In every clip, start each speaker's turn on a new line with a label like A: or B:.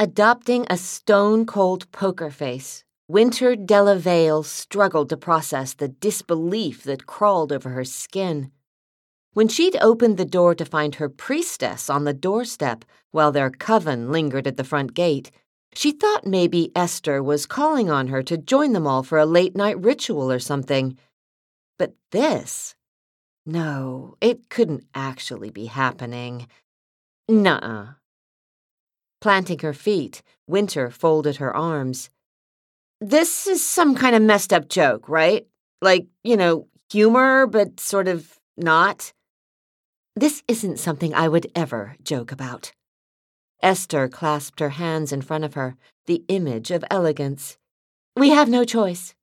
A: Adopting a stone cold poker face, Wynter Dellavale struggled to process the disbelief that crawled over her skin. When she'd opened the door to find her priestess on the doorstep while their coven lingered at the front gate, she thought maybe Esther was calling on her to join them all for a late night ritual or something. But this? No, it couldn't actually be happening. Nuh uh. Planting her feet, Wynter folded her arms. This is some kind of messed up joke, right? Like, you know, humor, but sort of not? This isn't something I would ever joke about. Esther clasped her hands in front of her, the image of elegance. We have no choice.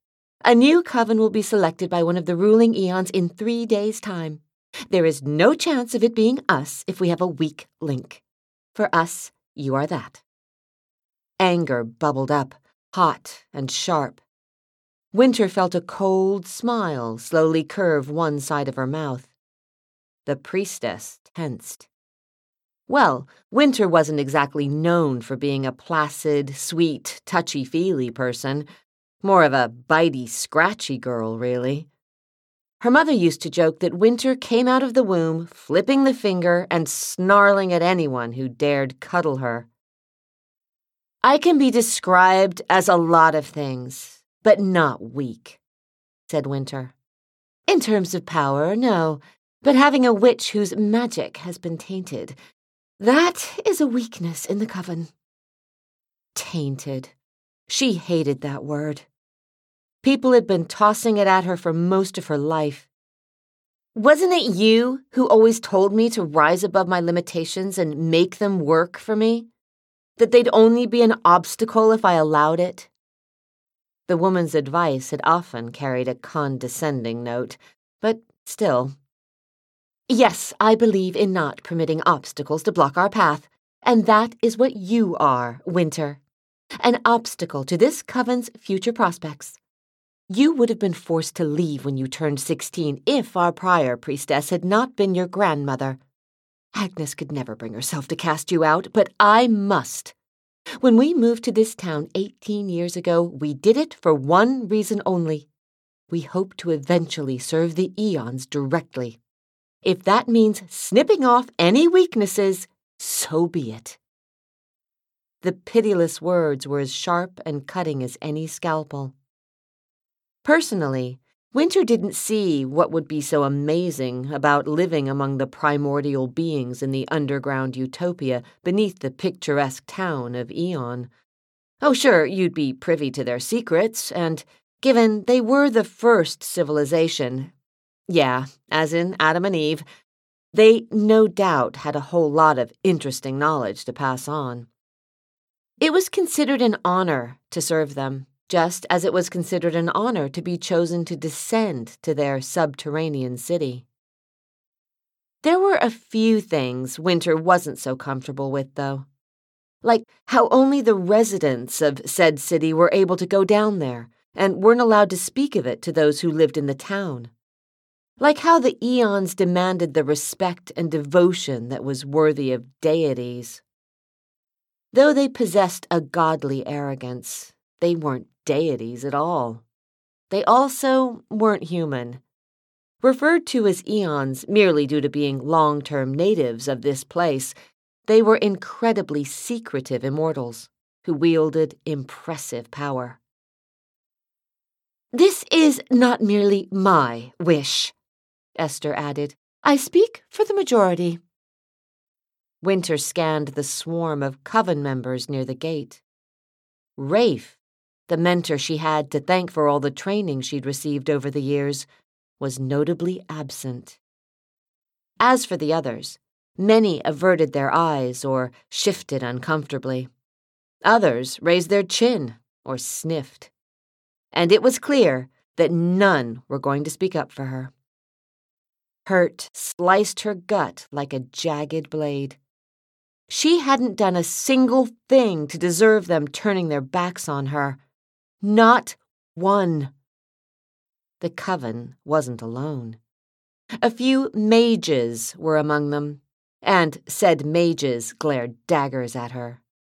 A: A new coven will be selected by one of the ruling Aeons in three days' time. There is no chance of it being us if we have a weak link. For us, you are that. Anger bubbled up, hot and sharp. Wynter felt a cold smile slowly curve one side of her mouth. The priestess tensed. Well, Wynter wasn't exactly known for being a placid, sweet, touchy feely person. More of a bitey, scratchy girl, really. Her mother used to joke that Wynter came out of the womb flipping the finger and snarling at anyone who dared cuddle her. I can be described as a lot of things, but not weak, said Wynter. In terms of power, no, but having a witch whose magic has been tainted, that is a weakness in the coven. Tainted. She hated that word. People had been tossing it at her for most of her life. Wasn't it you who always told me to rise above my limitations and make them work for me? That they'd only be an obstacle if I allowed it? The woman's advice had often carried a condescending note, but still. Yes, I believe in not permitting obstacles to block our path, and that is what you are, Wynter. An obstacle to this coven's future prospects. You would have been forced to leave when you turned 16 if our prior priestess had not been your grandmother. Agnes could never bring herself to cast you out, but I must. When we moved to this town 18 years ago, we did it for one reason only. We hope to eventually serve the Aeons directly. If that means snipping off any weaknesses, so be it. The pitiless words were as sharp and cutting as any scalpel. Personally, Wynter didn't see what would be so amazing about living among the primordial beings in the underground utopia beneath the picturesque town of Eon. Oh, sure, you'd be privy to their secrets, and given they were the first civilization, yeah, as in Adam and Eve, they no doubt had a whole lot of interesting knowledge to pass on. It was considered an honor to serve them just as it was considered an honor to be chosen to descend to their subterranean city. There were a few things Wynter wasn't so comfortable with, though. Like how only the residents of said city were able to go down there and weren't allowed to speak of it to those who lived in the town. Like how the Aeons demanded the respect and devotion that was worthy of deities. Though they possessed a godly arrogance, they weren't deities at all. They also weren't human. Referred to as Aeons merely due to being long term natives of this place, they were incredibly secretive immortals who wielded impressive power. This is not merely my wish, Esther added. I speak for the majority. Wynter scanned the swarm of coven members near the gate. Rafe the mentor she had to thank for all the training she'd received over the years, was notably absent. As for the others, many averted their eyes or shifted uncomfortably. Others raised their chin or sniffed. And it was clear that none were going to speak up for her. Hurt sliced her gut like a jagged blade. She hadn't done a single thing to deserve them turning their backs on her. Not one. The coven wasn't alone. A few mages were among them, and said mages glared daggers at her.